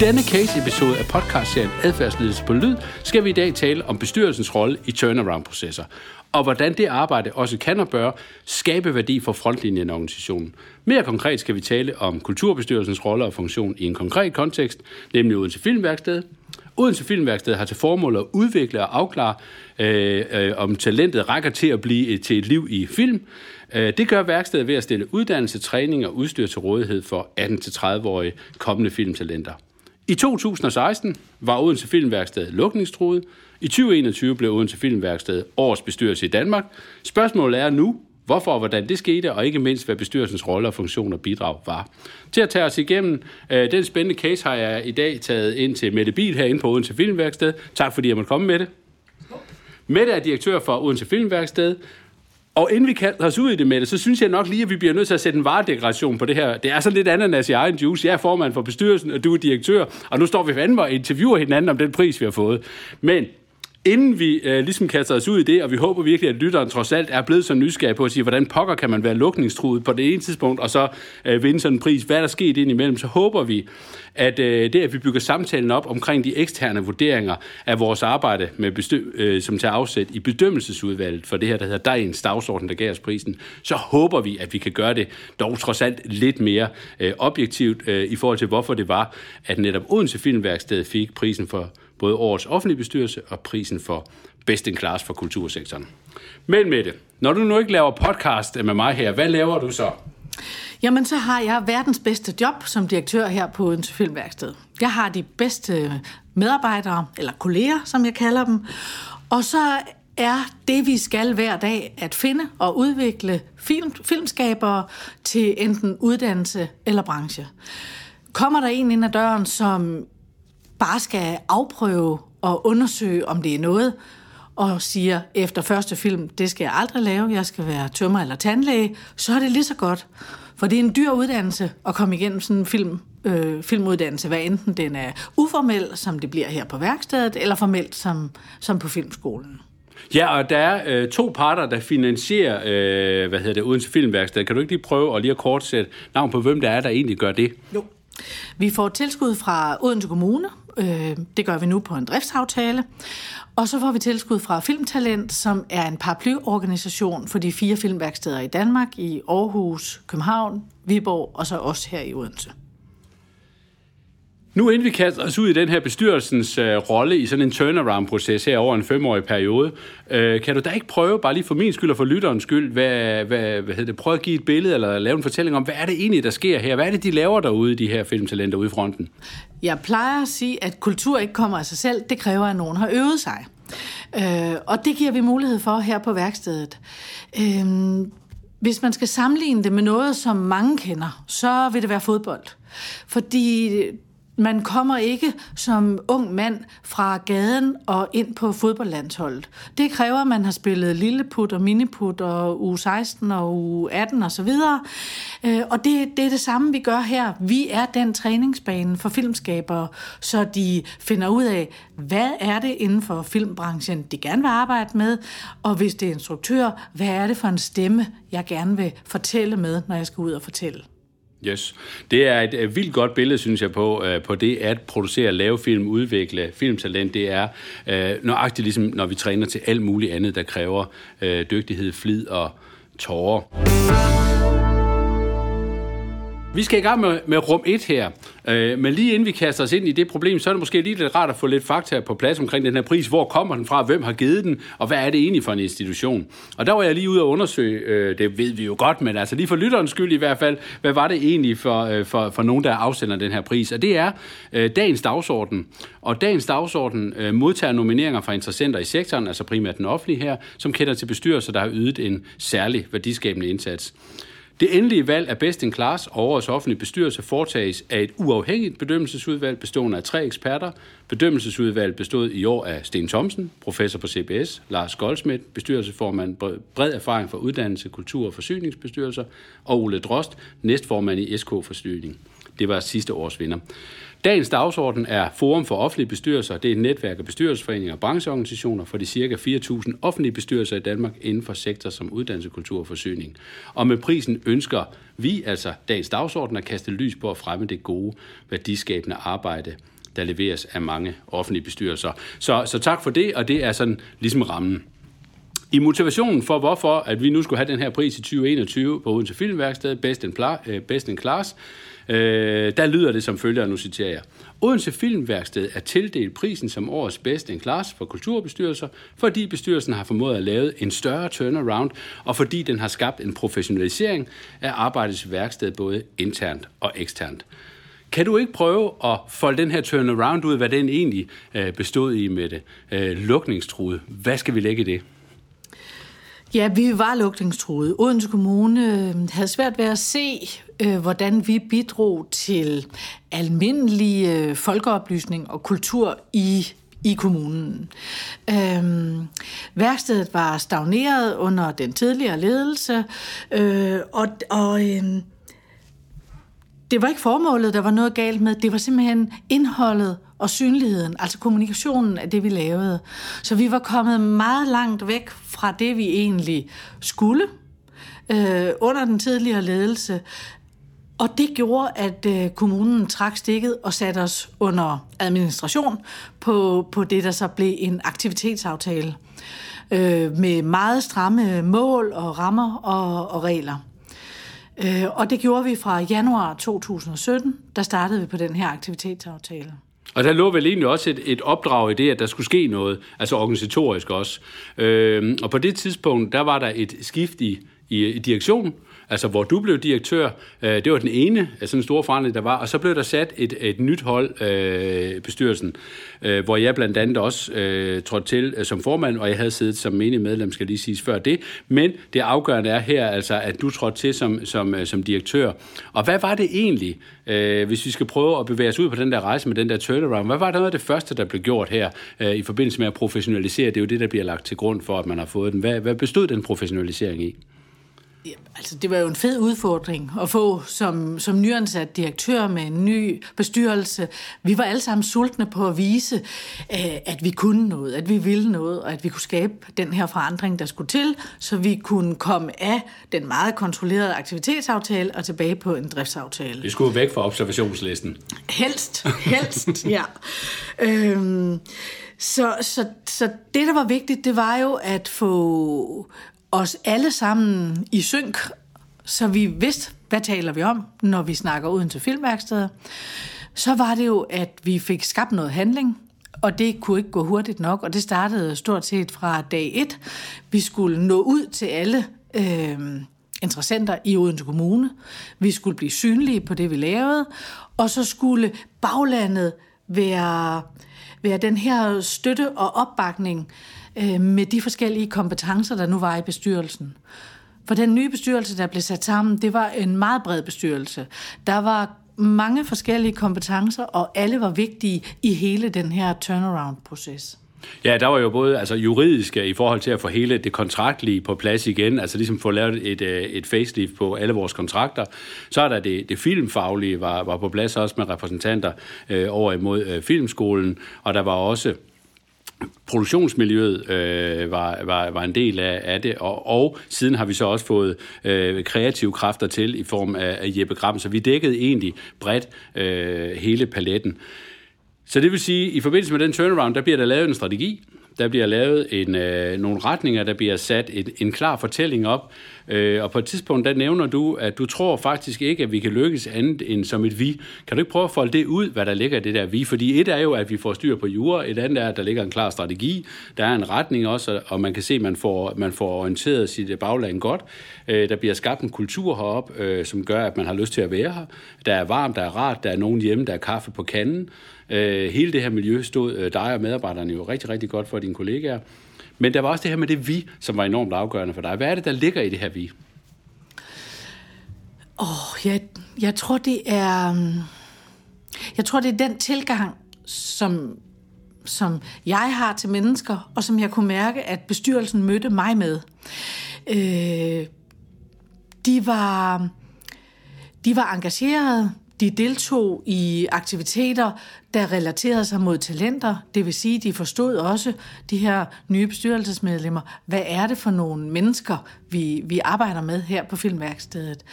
denne case-episode af podcastserien Adfærdsledelse på Lyd, skal vi i dag tale om bestyrelsens rolle i turnaround-processer, og hvordan det arbejde også kan og bør skabe værdi for frontlinjen af organisationen. Mere konkret skal vi tale om kulturbestyrelsens rolle og funktion i en konkret kontekst, nemlig Odense Filmværksted. Odense Filmværksted har til formål at udvikle og afklare, øh, øh, om talentet rækker til at blive til et liv i film. Øh, det gør værkstedet ved at stille uddannelse, træning og udstyr til rådighed for 18-30-årige kommende filmtalenter. I 2016 var Odense Filmværksted lukningstruet. I 2021 blev Odense Filmværksted årets bestyrelse i Danmark. Spørgsmålet er nu, hvorfor og hvordan det skete, og ikke mindst, hvad bestyrelsens rolle og funktion og bidrag var. Til at tage os igennem øh, den spændende case har jeg i dag taget ind til Mette Bil herinde på Odense Filmværksted. Tak fordi jeg måtte komme med det. Mette er direktør for Odense Filmværksted, og inden vi kaster os ud i det med det, så synes jeg nok lige, at vi bliver nødt til at sætte en varedeklaration på det her. Det er sådan lidt ananas i egen juice. Jeg er formand for bestyrelsen, og du er direktør, og nu står vi fandme og interviewer hinanden om den pris, vi har fået. Men inden vi øh, ligesom kaster os ud i det, og vi håber virkelig, at lytteren trods alt er blevet så nysgerrig på at sige, hvordan pokker kan man være lukningstruet på det ene tidspunkt, og så øh, vinde sådan en pris, hvad er der sket ind imellem, så håber vi, at øh, det, at vi bygger samtalen op omkring de eksterne vurderinger af vores arbejde, med bestø- øh, som tager afsæt i bedømmelsesudvalget for det her, der hedder Dagens dagsorden, der gav os prisen, så håber vi, at vi kan gøre det dog trods alt lidt mere øh, objektivt øh, i forhold til, hvorfor det var, at netop Odense Filmværksted fik prisen for både årets offentlige bestyrelse og prisen for Best in Class for kultursektoren. Men Mette, når du nu ikke laver podcast med mig her, hvad laver du så? Jamen, så har jeg verdens bedste job som direktør her på Odense Filmværksted. Jeg har de bedste medarbejdere, eller kolleger, som jeg kalder dem. Og så er det, vi skal hver dag, at finde og udvikle film, filmskabere til enten uddannelse eller branche. Kommer der en ind ad døren, som bare skal afprøve og undersøge, om det er noget, og siger efter første film, det skal jeg aldrig lave, jeg skal være tømmer eller tandlæge, så er det lige så godt. For det er en dyr uddannelse at komme igennem sådan en film, øh, filmuddannelse, hvad enten den er uformel, som det bliver her på værkstedet, eller formelt, som, som på filmskolen. Ja, og der er øh, to parter, der finansierer, øh, hvad hedder det, Odense Filmværksted. Kan du ikke lige prøve at lige at kortsætte navn på, hvem der er, der egentlig gør det? Jo. Vi får tilskud fra Odense Kommune. Øh, det gør vi nu på en driftsaftale. Og så får vi tilskud fra Filmtalent, som er en paraplyorganisation for de fire filmværksteder i Danmark, i Aarhus, København, Viborg og så også her i Odense. Nu inden vi kaster os ud i den her bestyrelsens øh, rolle i sådan en turnaround-proces her over en femårig periode, øh, kan du da ikke prøve, bare lige for min skyld og for lytterens skyld, hvad, hvad, hvad hedder det, prøve at give et billede eller lave en fortælling om, hvad er det egentlig, der sker her? Hvad er det, de laver derude, de her filmtalenter ude i fronten? Jeg plejer at sige, at kultur ikke kommer af sig selv. Det kræver, at nogen har øvet sig. Øh, og det giver vi mulighed for her på værkstedet. Øh, hvis man skal sammenligne det med noget, som mange kender, så vil det være fodbold. Fordi man kommer ikke som ung mand fra gaden og ind på fodboldlandsholdet. Det kræver, at man har spillet lilleput og miniput og u 16 og u 18 og så videre. Øh, og det, det er det samme, vi gør her. Vi er den træningsbane for filmskabere, så de finder ud af, hvad er det inden for filmbranchen, de gerne vil arbejde med, og hvis det er instruktør, hvad er det for en stemme, jeg gerne vil fortælle med, når jeg skal ud og fortælle. Yes. Det er et, øh, vildt godt billede, synes jeg, på, uh, på det at producere, lave film, udvikle filmtalent. Det er uh, nøjagtigt ligesom, når vi træner til alt muligt andet, der kræver uh, dygtighed, flid og tårer. Vi skal i gang med, med rum 1 her, øh, men lige inden vi kaster os ind i det problem, så er det måske lige lidt rart at få lidt fakta på plads omkring den her pris. Hvor kommer den fra? Hvem har givet den? Og hvad er det egentlig for en institution? Og der var jeg lige ude at undersøge, øh, det ved vi jo godt, men altså lige for lytterens skyld i hvert fald, hvad var det egentlig for, øh, for, for nogen, der afsender den her pris? Og det er øh, dagens dagsorden. Og dagens dagsorden øh, modtager nomineringer fra interessenter i sektoren, altså primært den offentlige her, som kender til bestyrelser, der har ydet en særlig værdiskabende indsats. Det endelige valg af Best in Class og årets offentlige bestyrelse foretages af et uafhængigt bedømmelsesudvalg bestående af tre eksperter. Bedømmelsesudvalget bestod i år af Sten Thomsen, professor på CBS, Lars Goldsmith, bestyrelseformand, bred erfaring fra uddannelse, kultur og forsyningsbestyrelser, og Ole Drost, næstformand i SK Forsyning. Det var sidste års vinder. Dagens dagsorden er Forum for offentlige bestyrelser. Det er et netværk af bestyrelsesforeninger og brancheorganisationer for de ca. 4.000 offentlige bestyrelser i Danmark inden for sektorer som uddannelse, kultur og forsyning. Og med prisen ønsker vi, altså Dagens dagsorden, at kaste lys på at fremme det gode, værdiskabende arbejde, der leveres af mange offentlige bestyrelser. Så, så tak for det, og det er sådan ligesom rammen. I motivationen for, hvorfor at vi nu skulle have den her pris i 2021 på Odense Filmværksted, Best in, Pla- øh, Best in Class, øh, der lyder det som følger, og nu citerer jeg. Odense Filmværksted er tildelt prisen som årets bedste en klasse for kulturbestyrelser, fordi bestyrelsen har formået at lave en større turnaround, og fordi den har skabt en professionalisering af arbejdets værksted både internt og eksternt. Kan du ikke prøve at folde den her turnaround ud, hvad den egentlig øh, bestod i med det? Øh, lukningstruet. Hvad skal vi lægge i det? Ja, vi var lukningstruede. Odense Kommune øh, havde svært ved at se, øh, hvordan vi bidrog til almindelig øh, folkeoplysning og kultur i i kommunen. Øhm, værkstedet var stagneret under den tidligere ledelse, øh, og, og øh, det var ikke formålet, der var noget galt med. Det var simpelthen indholdet og synligheden, altså kommunikationen af det, vi lavede. Så vi var kommet meget langt væk fra det, vi egentlig skulle øh, under den tidligere ledelse. Og det gjorde, at øh, kommunen trak stikket og satte os under administration på, på det, der så blev en aktivitetsaftale øh, med meget stramme mål og rammer og, og regler. Øh, og det gjorde vi fra januar 2017, der startede vi på den her aktivitetsaftale. Og der lå vel egentlig også et, et opdrag i det, at der skulle ske noget, altså organisatorisk også. Øh, og på det tidspunkt, der var der et skift i, i, i direktionen, altså hvor du blev direktør, øh, det var den ene af sådan en store forandring, der var, og så blev der sat et, et nyt hold, øh, bestyrelsen, øh, hvor jeg blandt andet også øh, trådte til øh, som formand, og jeg havde siddet som menig medlem, skal lige siges før det, men det afgørende er her, altså at du trådte til som, som, øh, som direktør. Og hvad var det egentlig, øh, hvis vi skal prøve at bevæge os ud på den der rejse med den der turnaround, hvad var det noget af det første, der blev gjort her øh, i forbindelse med at professionalisere? Det er jo det, der bliver lagt til grund for, at man har fået den. Hvad, hvad bestod den professionalisering i? Ja, altså, det var jo en fed udfordring at få som, som nyansat direktør med en ny bestyrelse. Vi var alle sammen sultne på at vise, øh, at vi kunne noget, at vi ville noget, og at vi kunne skabe den her forandring, der skulle til, så vi kunne komme af den meget kontrollerede aktivitetsaftale og tilbage på en driftsaftale. Vi skulle væk fra observationslisten. Helst, helst, ja. Øhm, så, så, så det, der var vigtigt, det var jo at få os alle sammen i synk, så vi vidste, hvad taler vi om, når vi snakker uden til filmværksteder. Så var det jo, at vi fik skabt noget handling, og det kunne ikke gå hurtigt nok, og det startede stort set fra dag et. Vi skulle nå ud til alle øh, interessenter i Odense Kommune. Vi skulle blive synlige på det, vi lavede, og så skulle baglandet være, være den her støtte og opbakning, øh, Øh, med de forskellige kompetencer, der nu var i bestyrelsen. For den nye bestyrelse, der blev sat sammen, det var en meget bred bestyrelse. Der var mange forskellige kompetencer, og alle var vigtige i hele den her turnaround-proces. Ja, der var jo både altså, juridiske i forhold til at få hele det kontraktlige på plads igen, altså ligesom få lavet et, øh, et facelift på alle vores kontrakter. Så er der det, det filmfaglige var, var på plads også med repræsentanter øh, over imod øh, filmskolen, og der var også produktionsmiljøet øh, var, var, var en del af, af det, og, og siden har vi så også fået øh, kreative kræfter til i form af, af Jeppe Gram, så vi dækkede egentlig bredt øh, hele paletten. Så det vil sige, at i forbindelse med den turnaround, der bliver der lavet en strategi, der bliver lavet en, øh, nogle retninger, der bliver sat en, en klar fortælling op, øh, og på et tidspunkt, der nævner du, at du tror faktisk ikke, at vi kan lykkes andet end som et vi. Kan du ikke prøve at folde det ud, hvad der ligger i det der vi? Fordi et er jo, at vi får styr på jura, et andet er, at der ligger en klar strategi, der er en retning også, og man kan se, at man får, man får orienteret sit bagland godt. Øh, der bliver skabt en kultur herop, øh, som gør, at man har lyst til at være her. Der er varmt, der er rart, der er nogen hjemme, der er kaffe på kanden. Øh, hele det her miljø stod øh, dig og medarbejderne jo rigtig, rigtig godt for dine kollegaer. Men der var også det her med det vi, som var enormt afgørende for dig. Hvad er det, der ligger i det her vi? Åh, oh, jeg, jeg tror, det er... Mm, jeg tror, det er den tilgang, som, som jeg har til mennesker, og som jeg kunne mærke, at bestyrelsen mødte mig med. Øh, de var, de var engagerede, de deltog i aktiviteter, der relaterede sig mod talenter. Det vil sige, de forstod også, de her nye bestyrelsesmedlemmer, hvad er det for nogle mennesker, vi, vi arbejder med her på Filmværkstedet.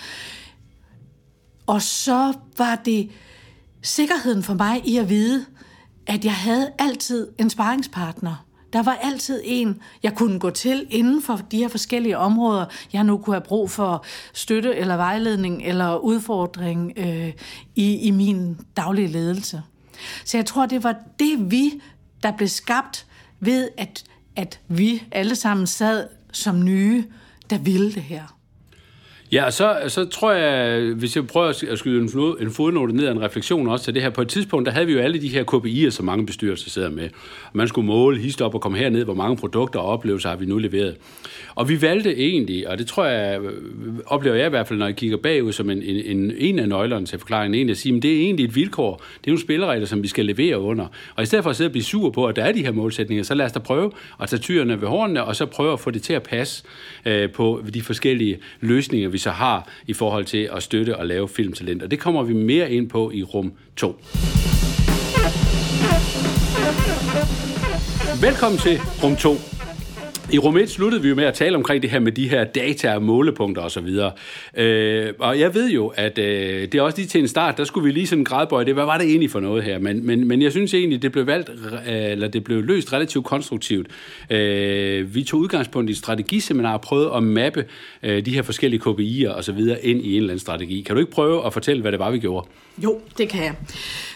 Og så var det sikkerheden for mig i at vide, at jeg havde altid en sparringspartner. Der var altid en, jeg kunne gå til inden for de her forskellige områder, jeg nu kunne have brug for støtte eller vejledning eller udfordring øh, i, i min daglige ledelse. Så jeg tror, det var det vi, der blev skabt ved, at, at vi alle sammen sad som nye, der ville det her. Ja, og så, så tror jeg, hvis jeg prøver at skyde en, fod, en fodnote ned af en refleksion også til det her, på et tidspunkt, der havde vi jo alle de her KPI'er, som mange bestyrelser sidder med. Man skulle måle, hist op og komme herned, hvor mange produkter og oplevelser har vi nu leveret. Og vi valgte egentlig, og det tror jeg, oplever jeg i hvert fald, når jeg kigger bagud, som en, en, en af nøglerne til forklaringen, en at sige, at det er egentlig et vilkår, det er nogle spilleregler, som vi skal levere under. Og i stedet for at sidde og blive sur på, at der er de her målsætninger, så lad os da prøve at tage tyrene ved hornene, og så prøve at få det til at passe øh, på de forskellige løsninger, vi så har i forhold til at støtte og lave filmtalent. Og det kommer vi mere ind på i rum 2. Velkommen til rum 2. I rum 1 sluttede vi jo med at tale omkring det her med de her data og målepunkter osv. Øh, og jeg ved jo, at øh, det er også lige til en start, der skulle vi lige sådan gradbøje det. Hvad var det egentlig for noget her? Men, men, men jeg synes egentlig, det blev valgt, øh, eller det blev løst relativt konstruktivt. Øh, vi tog udgangspunkt i et strategiseminar og prøvede at mappe øh, de her forskellige KPI'er osv. ind i en eller anden strategi. Kan du ikke prøve at fortælle, hvad det var, vi gjorde? Jo, det kan jeg.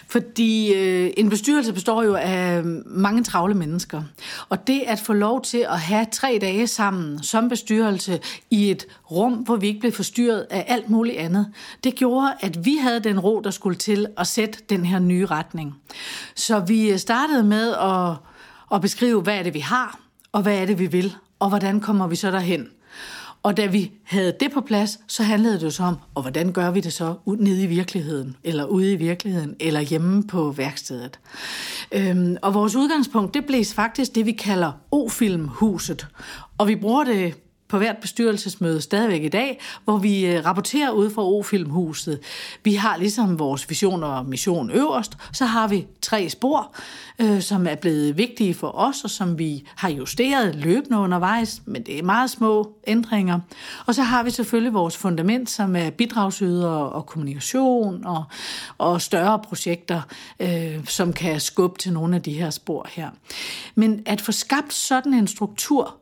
Fordi øh, en bestyrelse består jo af mange travle mennesker. Og det at få lov til at have tre dage sammen som bestyrelse i et rum, hvor vi ikke blev forstyrret af alt muligt andet, det gjorde, at vi havde den ro, der skulle til at sætte den her nye retning. Så vi startede med at, at beskrive, hvad er det, vi har, og hvad er det, vi vil, og hvordan kommer vi så derhen. Og da vi havde det på plads, så handlede det så om, og hvordan gør vi det så nede i virkeligheden, eller ude i virkeligheden, eller hjemme på værkstedet. Øhm, og vores udgangspunkt, det blev faktisk det, vi kalder O-filmhuset. Og vi bruger det på hvert bestyrelsesmøde stadigvæk i dag, hvor vi øh, rapporterer ud fra O-filmhuset. Vi har ligesom vores vision og mission øverst, så har vi tre spor, øh, som er blevet vigtige for os, og som vi har justeret løbende undervejs, men det er meget små ændringer. Og så har vi selvfølgelig vores fundament, som er bidragsyder og kommunikation og, og større projekter, øh, som kan skubbe til nogle af de her spor her. Men at få skabt sådan en struktur,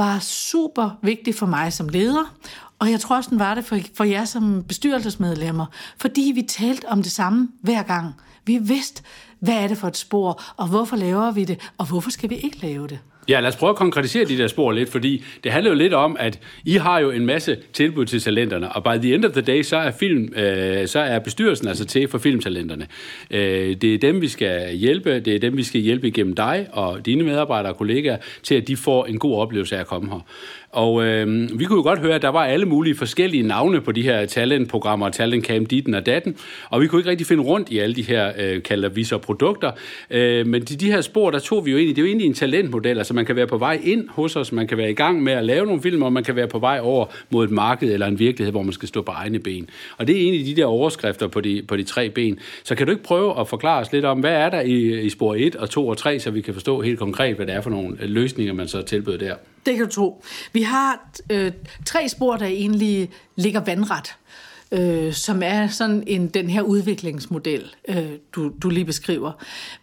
var super vigtig for mig som leder, og jeg tror også, den var det for, for jer som bestyrelsesmedlemmer, fordi vi talte om det samme hver gang. Vi vidste, hvad er det for et spor, og hvorfor laver vi det, og hvorfor skal vi ikke lave det. Ja, lad os prøve at konkretisere de der spor lidt, fordi det handler jo lidt om, at I har jo en masse tilbud til talenterne, og by the end of the day, så er, film, øh, så er bestyrelsen altså til for filmtalenterne. Øh, det er dem, vi skal hjælpe, det er dem, vi skal hjælpe igennem dig og dine medarbejdere og kollegaer, til at de får en god oplevelse af at komme her. Og øh, vi kunne jo godt høre, at der var alle mulige forskellige navne på de her talentprogrammer, talentcamp, ditten og datten, og vi kunne ikke rigtig finde rundt i alle de her, øh, kalder vi så produkter. Øh, men de, de her spor, der tog vi jo ind i, det er jo egentlig en talentmodel, altså man kan være på vej ind hos os, man kan være i gang med at lave nogle film, og man kan være på vej over mod et marked eller en virkelighed, hvor man skal stå på egne ben. Og det er egentlig de der overskrifter på de, på de tre ben. Så kan du ikke prøve at forklare os lidt om, hvad er der i, i spor 1 og 2 og 3, så vi kan forstå helt konkret, hvad det er for nogle øh, løsninger, man så tilbyder der? Det kan du tro. Vi har øh, tre spor, der egentlig ligger vandret, øh, som er sådan en, den her udviklingsmodel, øh, du, du lige beskriver.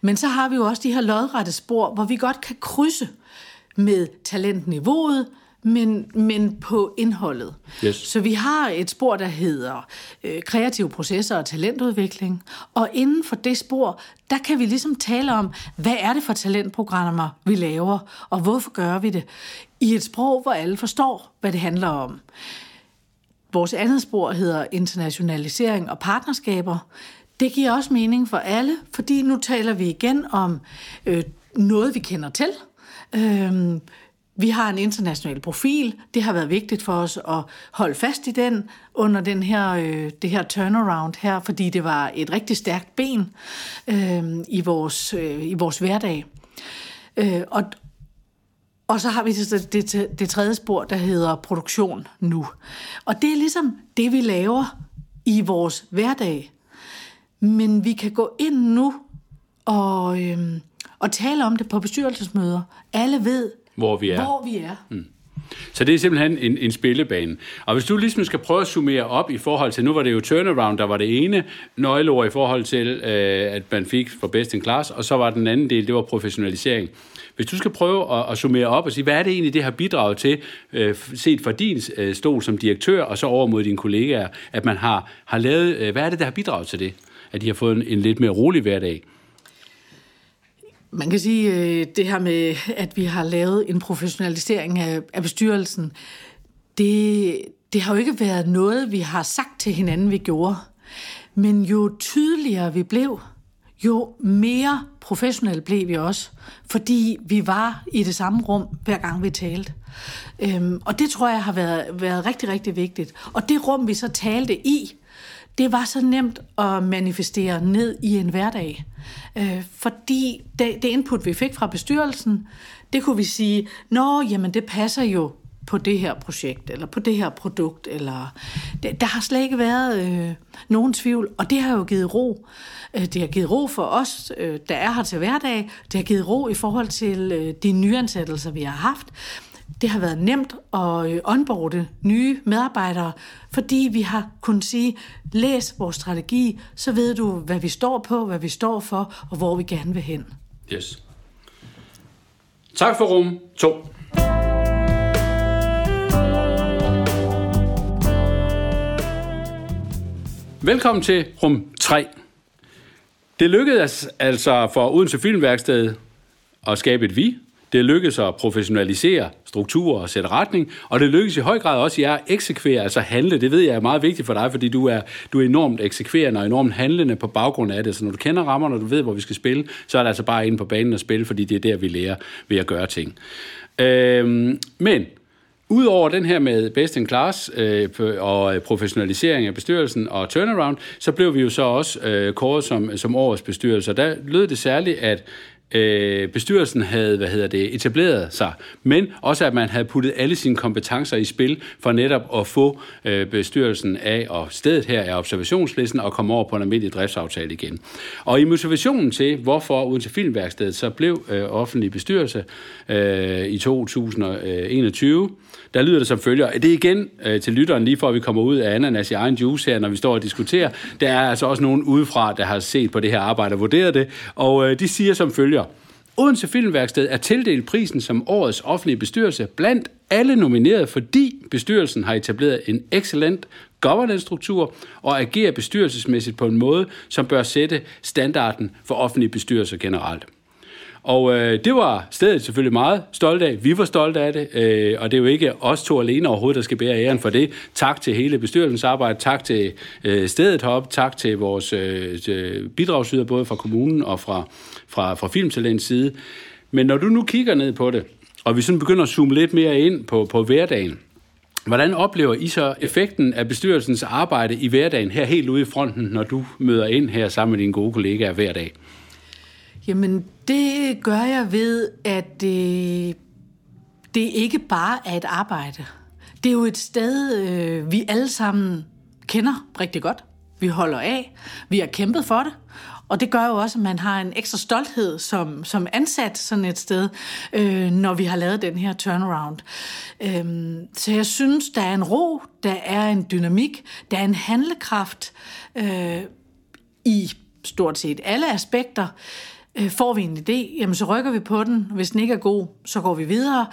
Men så har vi jo også de her lodrette spor, hvor vi godt kan krydse med talentniveauet, men, men på indholdet. Yes. Så vi har et spor, der hedder øh, kreative processer og talentudvikling, og inden for det spor, der kan vi ligesom tale om, hvad er det for talentprogrammer, vi laver, og hvorfor gør vi det, i et sprog, hvor alle forstår, hvad det handler om. Vores andet spor hedder internationalisering og partnerskaber. Det giver også mening for alle, fordi nu taler vi igen om øh, noget, vi kender til. Øh, vi har en international profil. Det har været vigtigt for os at holde fast i den under den her, øh, det her turnaround her, fordi det var et rigtig stærkt ben øh, i, vores, øh, i vores hverdag. Øh, og, og så har vi det, det, det tredje spor, der hedder produktion nu. Og det er ligesom det, vi laver i vores hverdag. Men vi kan gå ind nu og, øhm, og tale om det på bestyrelsesmøder. Alle ved, hvor vi er. Hvor vi er. Mm. Så det er simpelthen en, en spillebane. Og hvis du ligesom skal prøve at summere op i forhold til, nu var det jo turnaround, der var det ene nøgleord i forhold til, øh, at man fik for best in class, og så var den anden del, det var professionalisering. Hvis du skal prøve at, at summere op og sige, hvad er det egentlig, det har bidraget til, øh, set fra din øh, stol som direktør, og så over mod dine kollegaer, at man har, har lavet, øh, hvad er det, der har bidraget til det? At de har fået en, en lidt mere rolig hverdag? Man kan sige, øh, det her med, at vi har lavet en professionalisering af, bestyrelsen, det, det har jo ikke været noget, vi har sagt til hinanden, vi gjorde. Men jo tydeligere vi blev, jo mere professionelle blev vi også, fordi vi var i det samme rum, hver gang vi talte. Øhm, og det tror jeg har været, været rigtig, rigtig vigtigt. Og det rum, vi så talte i, det var så nemt at manifestere ned i en hverdag. Øh, fordi det, det input, vi fik fra bestyrelsen, det kunne vi sige, nå, jamen det passer jo på det her projekt, eller på det her produkt, eller det, der har slet ikke været øh, nogen tvivl, og det har jo givet ro. Øh, det har givet ro for os, øh, der er her til hverdag. Det har givet ro i forhold til øh, de nyansættelser, vi har haft. Det har været nemt at øh, onboarde nye medarbejdere, fordi vi har kunnet sige, læs vores strategi, så ved du, hvad vi står på, hvad vi står for, og hvor vi gerne vil hen. Yes. Tak for rum 2. Velkommen til rum 3. Det lykkedes altså for Odense Filmværksted at skabe et vi, det lykkedes at professionalisere strukturer og sætte retning, og det lykkedes i høj grad også jer at eksekvere, altså handle. Det ved jeg er meget vigtigt for dig, fordi du er, du er enormt eksekverende og enormt handlende på baggrund af det. Så når du kender rammerne, og du ved, hvor vi skal spille, så er det altså bare inde på banen og spille, fordi det er der, vi lærer ved at gøre ting. Øhm, men Udover den her med best in class øh, og øh, professionalisering af bestyrelsen og turnaround, så blev vi jo så også øh, kåret som, som årets bestyrelse. Der lød det særligt, at øh, bestyrelsen havde hvad hedder det, etableret sig, men også at man havde puttet alle sine kompetencer i spil for netop at få øh, bestyrelsen af, og stedet her er observationslisten, og komme over på en almindelig driftsaftale igen. Og i motivationen til, hvorfor uden til Filmværkstedet så blev øh, offentlig bestyrelse øh, i 2021, der lyder det som følger. Det er igen øh, til lytteren, lige for at vi kommer ud af ananas i egen juice her, når vi står og diskuterer. Der er altså også nogen udefra, der har set på det her arbejde og vurderet det, og øh, de siger som følger. Odense Filmværksted er tildelt prisen som årets offentlige bestyrelse blandt alle nomineret, fordi bestyrelsen har etableret en excellent governance-struktur og agerer bestyrelsesmæssigt på en måde, som bør sætte standarden for offentlige bestyrelser generelt. Og øh, det var stedet selvfølgelig meget stolt af. Vi var stolte af det, øh, og det er jo ikke os to alene overhovedet, der skal bære æren for det. Tak til hele bestyrelsens arbejde, tak til øh, stedet heroppe, tak til vores øh, bidragsyder, både fra kommunen og fra, fra, fra Filmtalents side. Men når du nu kigger ned på det, og vi sådan begynder at zoome lidt mere ind på, på hverdagen, Hvordan oplever I så effekten af bestyrelsens arbejde i hverdagen her helt ude i fronten, når du møder ind her sammen med dine gode kollegaer hver dag? Jamen, det gør jeg ved, at det, det ikke bare er et arbejde. Det er jo et sted, øh, vi alle sammen kender rigtig godt. Vi holder af. Vi har kæmpet for det. Og det gør jo også, at man har en ekstra stolthed som, som ansat sådan et sted, øh, når vi har lavet den her turnaround. Øhm, så jeg synes, der er en ro, der er en dynamik, der er en handlekraft øh, i stort set alle aspekter. Øh, får vi en idé, jamen så rykker vi på den. Hvis den ikke er god, så går vi videre.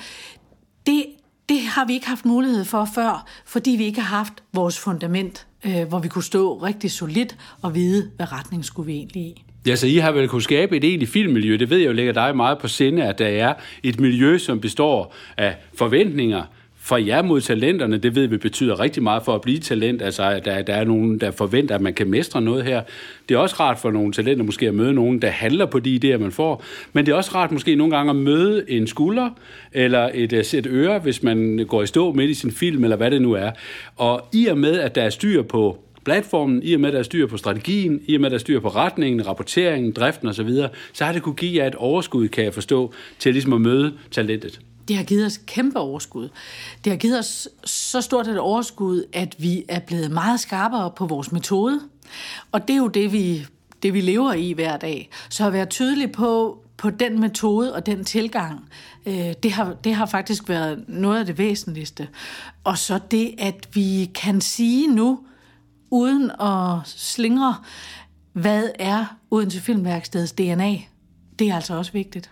Det, det har vi ikke haft mulighed for før, fordi vi ikke har haft vores fundament, øh, hvor vi kunne stå rigtig solidt og vide, hvad retning skulle vi egentlig i. Ja, så I har vel kunne skabe et egentligt filmmiljø. Det ved jeg jo ligger dig meget på sinde, at der er et miljø, som består af forventninger, for jer mod talenterne, det ved vi betyder rigtig meget for at blive talent. Altså, der, der er nogen, der forventer, at man kan mestre noget her. Det er også rart for nogle talenter måske at møde nogen, der handler på de idéer, man får. Men det er også rart måske nogle gange at møde en skulder eller et øh, sæt øre, hvis man går i stå midt i sin film, eller hvad det nu er. Og i og med, at der er styr på platformen, i og med, at der er styr på strategien, i og med, at der er styr på retningen, rapporteringen, driften osv., så har det kunne give jer et overskud, kan jeg forstå, til ligesom at møde talentet. Det har givet os kæmpe overskud. Det har givet os så stort et overskud, at vi er blevet meget skarpere på vores metode. Og det er jo det, vi det, vi lever i hver dag. Så at være tydelig på, på den metode og den tilgang, øh, det, har, det har faktisk været noget af det væsentligste. Og så det, at vi kan sige nu, uden at slingre, hvad er Odense Filmværkstedets DNA? Det er altså også vigtigt.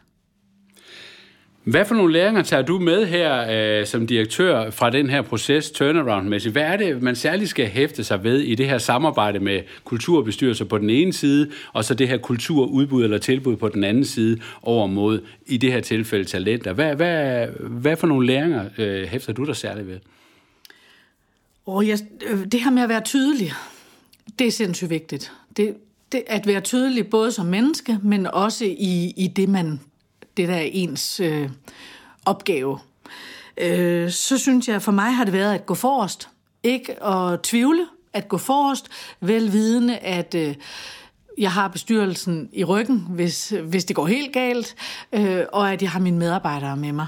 Hvad for nogle læringer tager du med her øh, som direktør fra den her proces turnaround-mæssigt? Hvad er det, man særligt skal hæfte sig ved i det her samarbejde med kulturbestyrelser på den ene side, og så det her kulturudbud eller tilbud på den anden side over mod, i det her tilfælde, talenter? Hvad, hvad, hvad for nogle læringer øh, hæfter du dig særligt ved? Oh, jeg, øh, det her med at være tydelig, det er sindssygt vigtigt. Det, det, at være tydelig både som menneske, men også i, i det, man det der er ens øh, opgave. Øh, så synes jeg, for mig har det været at gå forrest. Ikke at tvivle, at gå forrest, velvidende, at øh, jeg har bestyrelsen i ryggen, hvis, hvis det går helt galt, øh, og at jeg har mine medarbejdere med mig.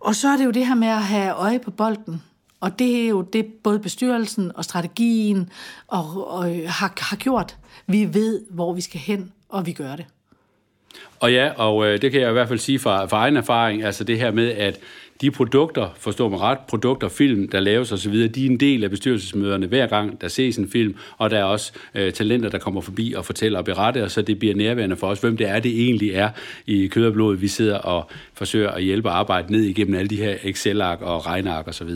Og så er det jo det her med at have øje på bolden. Og det er jo det, både bestyrelsen og strategien og, og øh, har, har gjort. Vi ved, hvor vi skal hen, og vi gør det. Og ja, og øh, det kan jeg i hvert fald sige fra, fra egen erfaring, altså det her med, at de produkter, forstår mig ret, produkter, film, der laves osv., de er en del af bestyrelsesmøderne hver gang, der ses en film, og der er også øh, talenter, der kommer forbi og fortæller og beretter, og så det bliver nærværende for os, hvem det er, det egentlig er i kød og blod. Vi sidder og forsøger at hjælpe og arbejde ned igennem alle de her Excel-ark og regneark osv.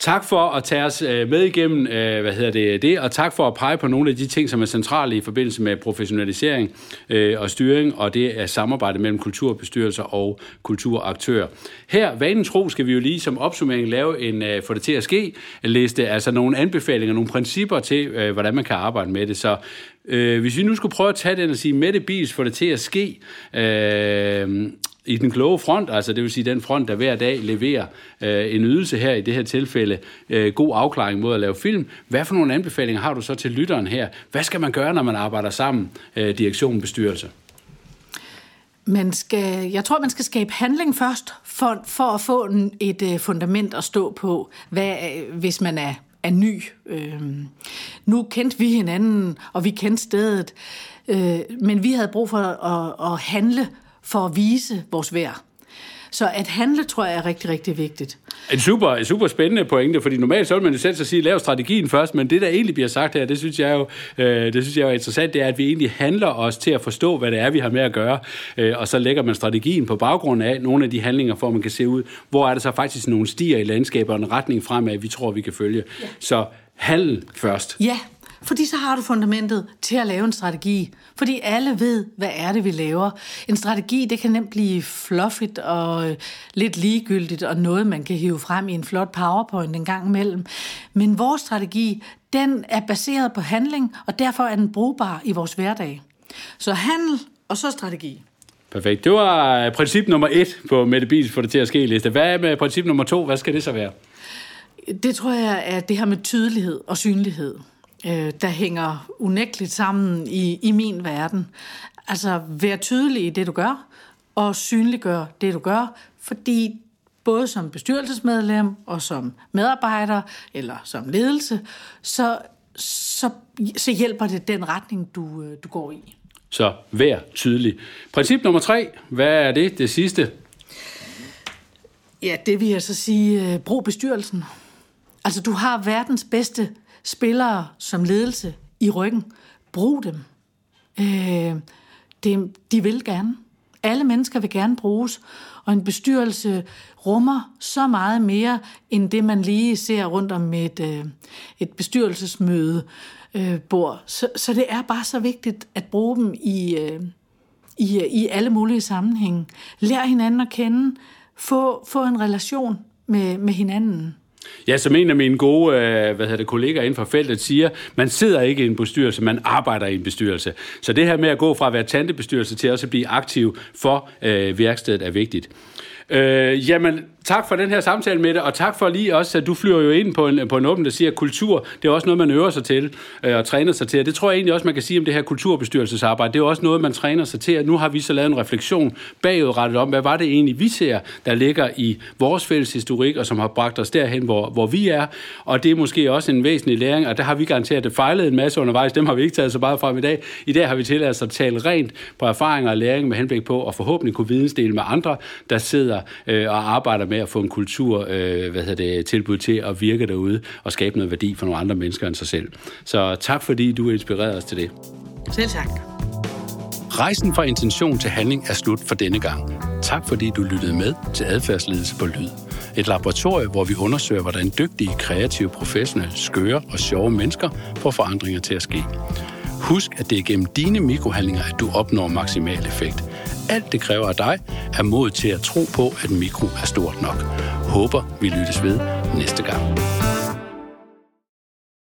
Tak for at tage os øh, med igennem øh, hvad hedder det, det, og tak for at pege på nogle af de ting, som er centrale i forbindelse med professionalisering øh, og styring, og det er samarbejde mellem kulturbestyrelser og kulturaktører. Her, vanen tro, skal vi jo lige som opsummering lave en for det til at ske liste, altså nogle anbefalinger, nogle principper til, hvordan man kan arbejde med det. Så hvis vi nu skulle prøve at tage den og sige, med det bis for det til at ske, øh, i den kloge front, altså det vil sige den front, der hver dag leverer øh, en ydelse her, i det her tilfælde, øh, god afklaring mod at lave film. Hvad for nogle anbefalinger har du så til lytteren her? Hvad skal man gøre, når man arbejder sammen, øh, direktion bestyrelse? Man skal, jeg tror, man skal skabe handling først, for, for at få en, et øh, fundament at stå på, hvad, øh, hvis man er, er ny. Øh, nu kendte vi hinanden, og vi kendte stedet, øh, men vi havde brug for at, at handle for at vise vores værd. Så at handle, tror jeg, er rigtig, rigtig vigtigt. En super, en super spændende pointe, fordi normalt så vil man jo selv så sige, lav strategien først, men det, der egentlig bliver sagt her, det synes jeg jo, øh, det synes jeg er interessant, det er, at vi egentlig handler os til at forstå, hvad det er, vi har med at gøre, øh, og så lægger man strategien på baggrund af nogle af de handlinger, for at man kan se ud, hvor er der så faktisk nogle stier i landskabet og en retning fremad, vi tror, vi kan følge. Ja. Så handel først. Ja, fordi så har du fundamentet til at lave en strategi. Fordi alle ved, hvad er det, vi laver. En strategi, det kan nemt blive fluffigt og lidt ligegyldigt, og noget, man kan hive frem i en flot powerpoint en gang imellem. Men vores strategi, den er baseret på handling, og derfor er den brugbar i vores hverdag. Så handel, og så strategi. Perfekt. Det var øh, princip nummer et på Mette Bils for det til at ske liste. Hvad med princip nummer to? Hvad skal det så være? Det tror jeg er det her med tydelighed og synlighed øh, der hænger unægteligt sammen i, i min verden. Altså, vær tydelig i det, du gør, og synliggør det, du gør, fordi både som bestyrelsesmedlem og som medarbejder eller som ledelse, så, så, så hjælper det den retning, du, øh, du går i. Så vær tydelig. Princip nummer tre, hvad er det, det sidste? Ja, det vil jeg så sige, øh, brug bestyrelsen. Altså, du har verdens bedste spillere som ledelse i ryggen. Brug dem. Øh, det, de vil gerne. Alle mennesker vil gerne bruges, og en bestyrelse rummer så meget mere, end det man lige ser rundt om et, øh, et bestyrelsesmøde øh, bord. Så, så det er bare så vigtigt at bruge dem i, øh, i, i alle mulige sammenhænge. Lær hinanden at kende. Få, få en relation med, med hinanden. Ja, som en af mine gode øh, hvad hedder det, kollegaer inden for feltet siger, man sidder ikke i en bestyrelse, man arbejder i en bestyrelse. Så det her med at gå fra at være tantebestyrelse til også at blive aktiv for øh, værkstedet er vigtigt. Øh, jamen, tak for den her samtale med dig, og tak for lige også, at du flyver jo ind på en, på en åben, der siger, at kultur, det er også noget, man øver sig til øh, og træner sig til. Og det tror jeg egentlig også, man kan sige om det her kulturbestyrelsesarbejde. Det er også noget, man træner sig til. Og nu har vi så lavet en refleksion bagudrettet om, hvad var det egentlig, vi ser, der ligger i vores fælles historik, og som har bragt os derhen, hvor, hvor vi er. Og det er måske også en væsentlig læring, og der har vi garanteret, at det fejlede en masse undervejs. Dem har vi ikke taget så meget frem i dag. I dag har vi tilladt os at tale rent på erfaringer og læring med henblik på, og forhåbentlig kunne vidensdele med andre, der sidder øh, og arbejder med at få en kultur øh, hvad hedder det, tilbud til at virke derude og skabe noget værdi for nogle andre mennesker end sig selv. Så tak fordi du inspirerede os til det. Selv tak. Rejsen fra intention til handling er slut for denne gang. Tak fordi du lyttede med til Adfærdsledelse på Lyd. Et laboratorie, hvor vi undersøger, hvordan dygtige, kreative, professionelle, skøre og sjove mennesker får forandringer til at ske. Husk, at det er gennem dine mikrohandlinger, at du opnår maksimal effekt. Alt det kræver af dig er mod til at tro på, at mikro er stort nok. Håber, vi lyttes ved næste gang.